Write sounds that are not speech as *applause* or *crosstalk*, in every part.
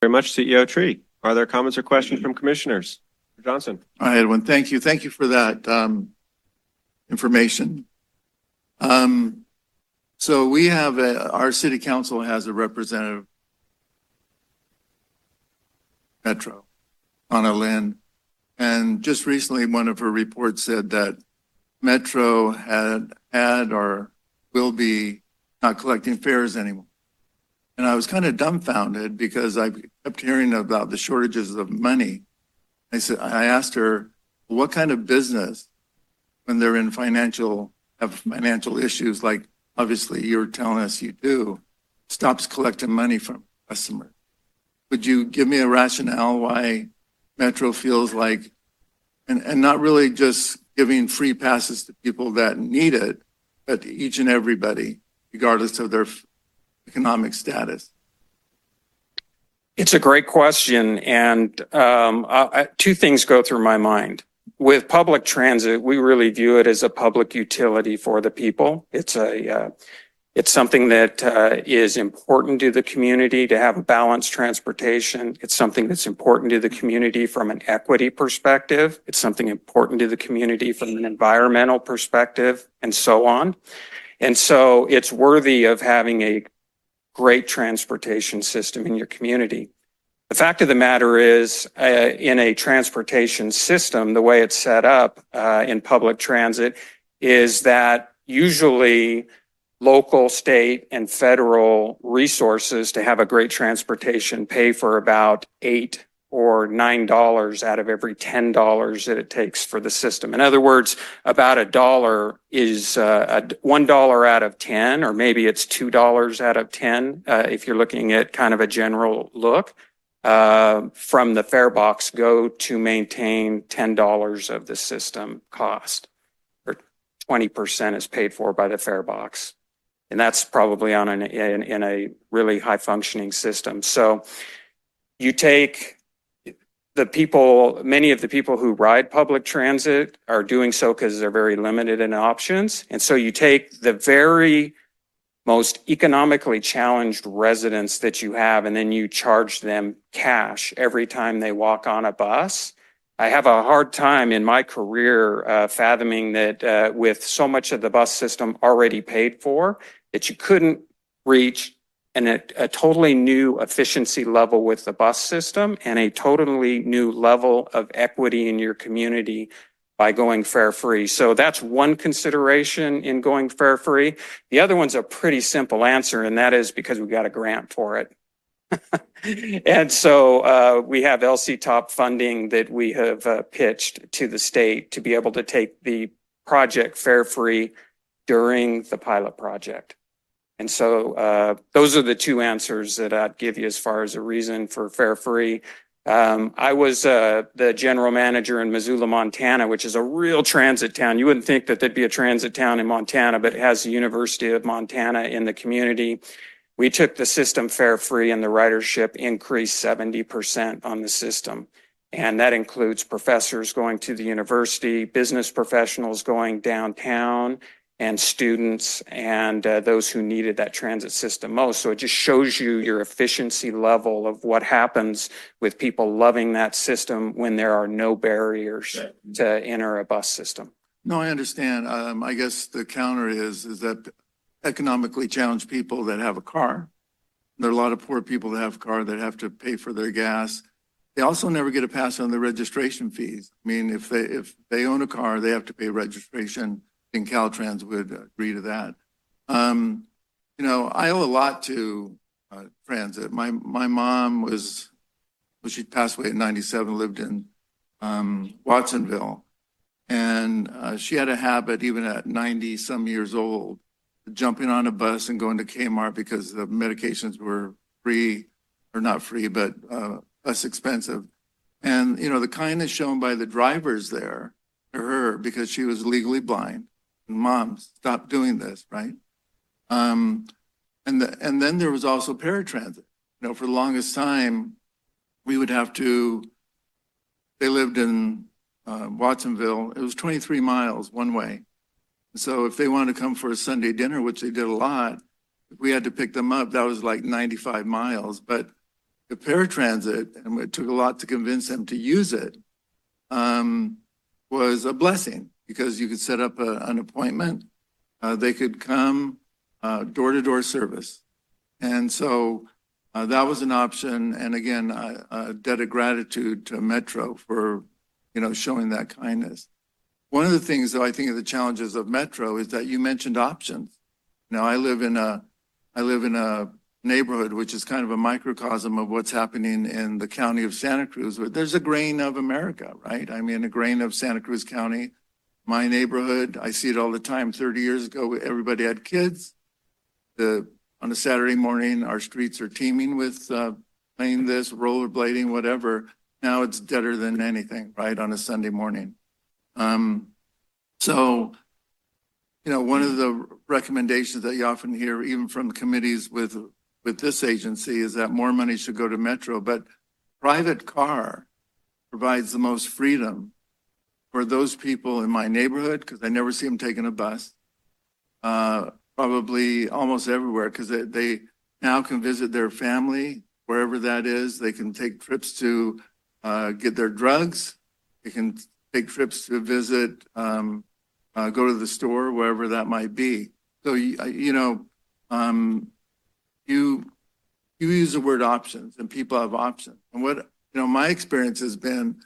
Very much, CEO Tree. Are there comments or questions from commissioners? Johnson. I had one. Thank you. Thank you for that information. Um so we have our city council has a representative, Metro, Anna Lynn. And just recently, one of her reports said that Metro had had or will be not collecting fares anymore. I was kind of dumbfounded because I kept hearing about the shortages of money. I said, I asked her, what kind of business, when they're in financial, have financial issues, like obviously you're telling us you do, stops collecting money from customers? Would you give me a rationale why Metro feels like, and not really just giving free passes to people that need it, but each and everybody, regardless of their economic status? It's a great question. and um, Two things go through my mind. With public transit, we really view it as a public utility for the people. It's uh, something that uh, is important to the community to have a balanced transportation. It's something that's important to the community from an equity perspective. It's something important to the community from an environmental perspective and so on. And so it's worthy of having a great transportation system in your community. The fact of the matter is, uh, in a transportation system, the way it's set up uh, in public transit is that usually local, state, and federal resources to have a great transportation pay for about $8 or $9 out of every $10 that it takes for the system. In other words, about a dollar is uh, $1 out of 10, or maybe it's $2 out of 10 uh, if you're looking at kind of a general look uh, from the fare box go to maintain $10 of the system cost, or 20% is paid for by the fare box. And that's probably on an, in a really high-functioning system. So you take the people, many of the people who ride public transit are doing so because they're very limited in options. And so you take the very most economically challenged residents that you have, and then you charge them cash every time they walk on a bus. I have a hard time in my career uh, fathoming that uh, with so much of the bus system already paid for, that you couldn't reach a totally new efficiency level with the bus system and a totally new level of equity in your community by going fare-free. So that's one consideration in going fare-free. The other one's a pretty simple answer, and that is because we got a grant for it. *laughs* And so uh, we have LCTOP funding that we have pitched to the state to be able to take the project fare-free during the pilot project. Uh, those are the two answers that I'd give you as far as a reason for fare-free. Um, I was uh, the general manager in Missoula, Montana, which is a real transit town. You wouldn't think that there'd be a transit town in Montana, but it has the University of Montana in the community. We took the system fare-free, and the ridership increased 70% on the system. And that includes professors going to the university, business professionals going downtown, and students and uh, those who needed that transit system most. So it just shows you your efficiency level of what happens with people loving that system when there are no barriers to enter a bus system. No, I understand. Um, I guess the counter is that economically challenged people that have a car, there are a lot of poor people that have a car that have to pay for their gas. They also never get a pass on the registration fees. I mean, if they if they own a car, they have to pay registration. Think Caltrans would agree to that. Um, you know, I owe a lot to uh, transit. My mom was, well, she passed away at 97, lived in um, Watsonville. And uh, she had a habit, even at 90-some years old, jumping on a bus and going to Kmart because the medications were free, or not free, but uh, less expensive. And you know, the kindness shown by the drivers there to her because she was legally blind. Mom, stop doing this, right? And and then there was also paratransit. You know, for the longest time, we would have to, they lived in Watsonville. It was 23 miles one way. So if they wanted to come for a Sunday dinner, which they did a lot, we had to pick them up. That was like 95 miles. But the paratransit, and it took a lot to convince them to use it, um, was a blessing because you could set up a, an appointment. Uh, they could come, uh, door-to-door service. And so, uh, that was an option. And again, a, a debt of gratitude to Metro for, you know, showing that kindness. One of the things, though, I think of the challenges of Metro is that you mentioned options. Now, I live in a, I live in a neighborhood, which is kind of a microcosm of what's happening in the county of Santa Cruz. But There's a grain of America, right? I mean, a grain of Santa Cruz County. My neighborhood, I see it all the time. 30 years ago, everybody had kids. The, on a Saturday morning, our streets are teeming with uh, playing this, rollerblading, whatever. Now it's deader than anything, right, on a Sunday morning. Um, so, you know, one of the recommendations that you often hear, even from committees with, with this agency, is that more money should go to Metro, but private car provides the most freedom for those people in my neighborhood, because I never see them taking a bus. Uh, probably almost everywhere, because they, they now can visit their family wherever that is. They can take trips to, uh, get their drugs. They can take trips to visit, um, uh, go to the store, wherever that might be. So, you, know, um, you, you use the word options and people have options. And what, you know, my experience has been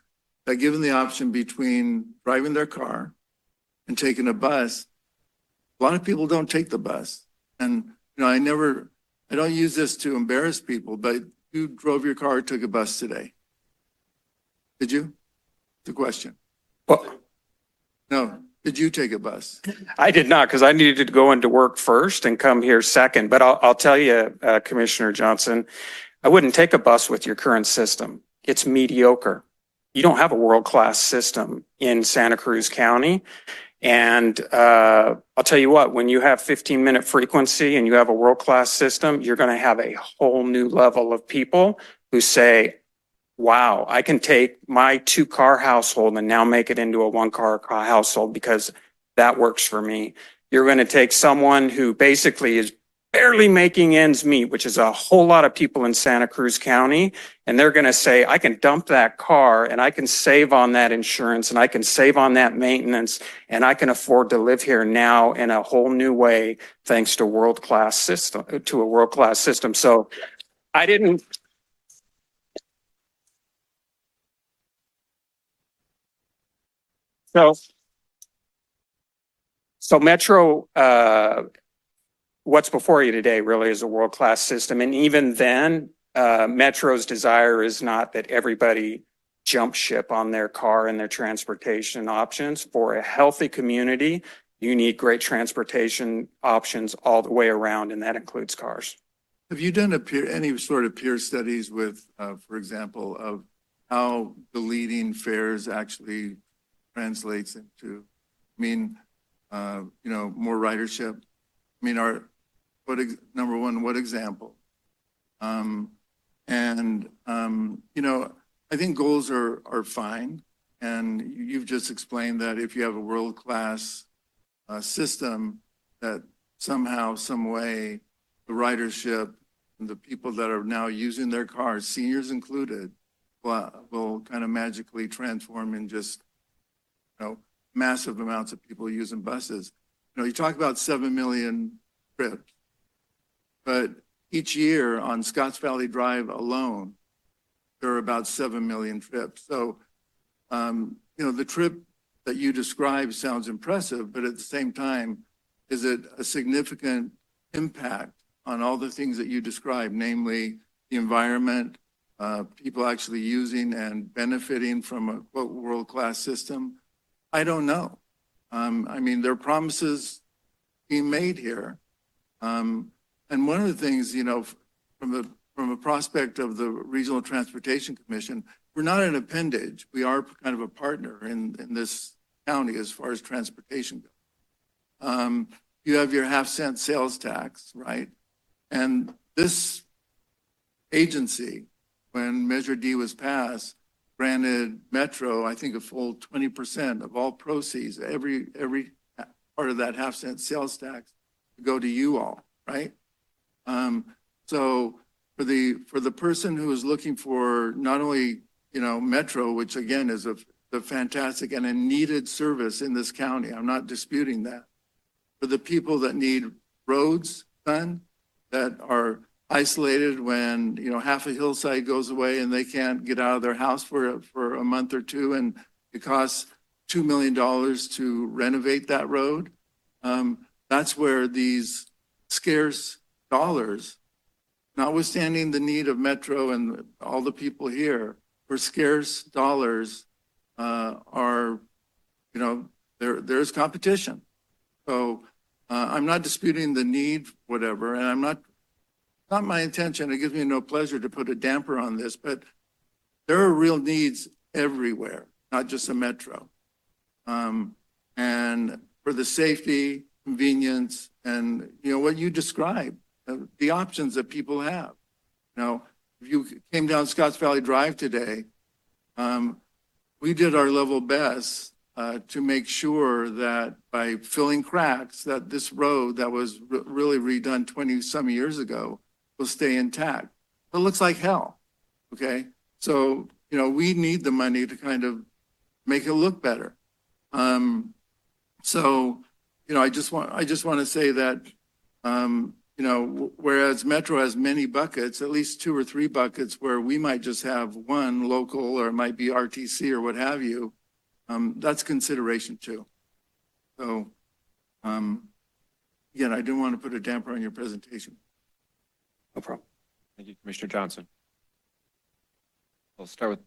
that given the option between driving their car and taking a bus, a lot of people don't take the bus. And, you know, I never, I don't use this to embarrass people, but you drove your car, took a bus today. Did you? The question. Well, No. Did you take a bus? I did not because I needed to go into work first and come here second. But I'll, I'll tell you, uh, Commissioner Johnson, I wouldn't take a bus with your current system. It's mediocre. You don't have a world-class system in Santa Cruz County. And, uh, I'll tell you what, when you have 15 minute frequency and you have a world-class system, you're going to have a whole new level of people who say, wow, I can take my two car household and now make it into a one car household because that works for me. You're going to take someone who basically is barely making ends meet, which is a whole lot of people in Santa Cruz County. And they're going to say, I can dump that car and I can save on that insurance and I can save on that maintenance and I can afford to live here now in a whole new way, thanks to world-class system, to a world-class system. So I didn't, So, so Metro, uh, what's before you today really is a world-class system. And even then, uh, Metro's desire is not that everybody jump ship on their car and their transportation options. For a healthy community, you need great transportation options all the way around, and that includes cars. Have you done a peer, any sort of peer studies with, uh, for example, of how deleting fares actually translates into, I mean, uh, you know, more ridership? I mean, our, what, number one, what example? Um, and, um, you know, I think goals are, are fine. And you- you've just explained that if you have a world-class, uh, system, that somehow, some way, the ridership, and the people that are now using their cars, seniors included, will, will kind of magically transform in just, you know, massive amounts of people using buses. You know, you talk about 7 million trips, but each year on Scotts Valley Drive alone, there are about 7 million trips. So, um, you know, the trip that you described sounds impressive, but at the same time, is it a significant impact on all the things that you described, namely the environment, uh, people actually using and benefiting from a quote world-class system? I don't know. Um, I mean, there are promises being made here. Um, and one of the things, you know, from a, from a prospect of the Regional Transportation Commission, we're not an appendage. We are kind of a partner in, in this county as far as transportation goes. Um, you have your half cent sales tax, right? And this agency, when Measure D was passed, granted Metro, I think, a full twenty percent of all proceeds, every, every part of that half cent sales tax to go to you all, right? Um, so for the, for the person who is looking for not only, you know, Metro, which again is a, fantastic and a needed service in this county, I'm not disputing that. For the people that need roads done, that are isolated when, you know, half a hillside goes away and they can't get out of their house for, for a month or two, and it costs $2 million to renovate that road. Um, That's where these scarce dollars, notwithstanding the need of Metro and all the people here, for scarce dollars uh, are, you know, there, there's competition. So uh, I'm not disputing the need, whatever, and I'm not, not my intention, it gives me no pleasure to put a damper on this, but there are real needs everywhere, not just a Metro. Um, And for the safety, convenience, and, you know, what you described, uh, the options that people have. Now, if you came down Scotts Valley Drive today, um, we did our level best uh, to make sure that by filling cracks, that this road that was re- really redone 20-some years ago will stay intact. It looks like hell, okay? So, you know, we need the money to kind of make it look better. Um, so, you know, I just want, I just want to say that, um, you know, whereas Metro has many buckets, at least two or three buckets where we might just have one local or it might be RTC or what have you, um, that's consideration too. So, um, again, I didn't want to put a damper on your presentation. No problem. Thank you, Commissioner Johnson. We'll start with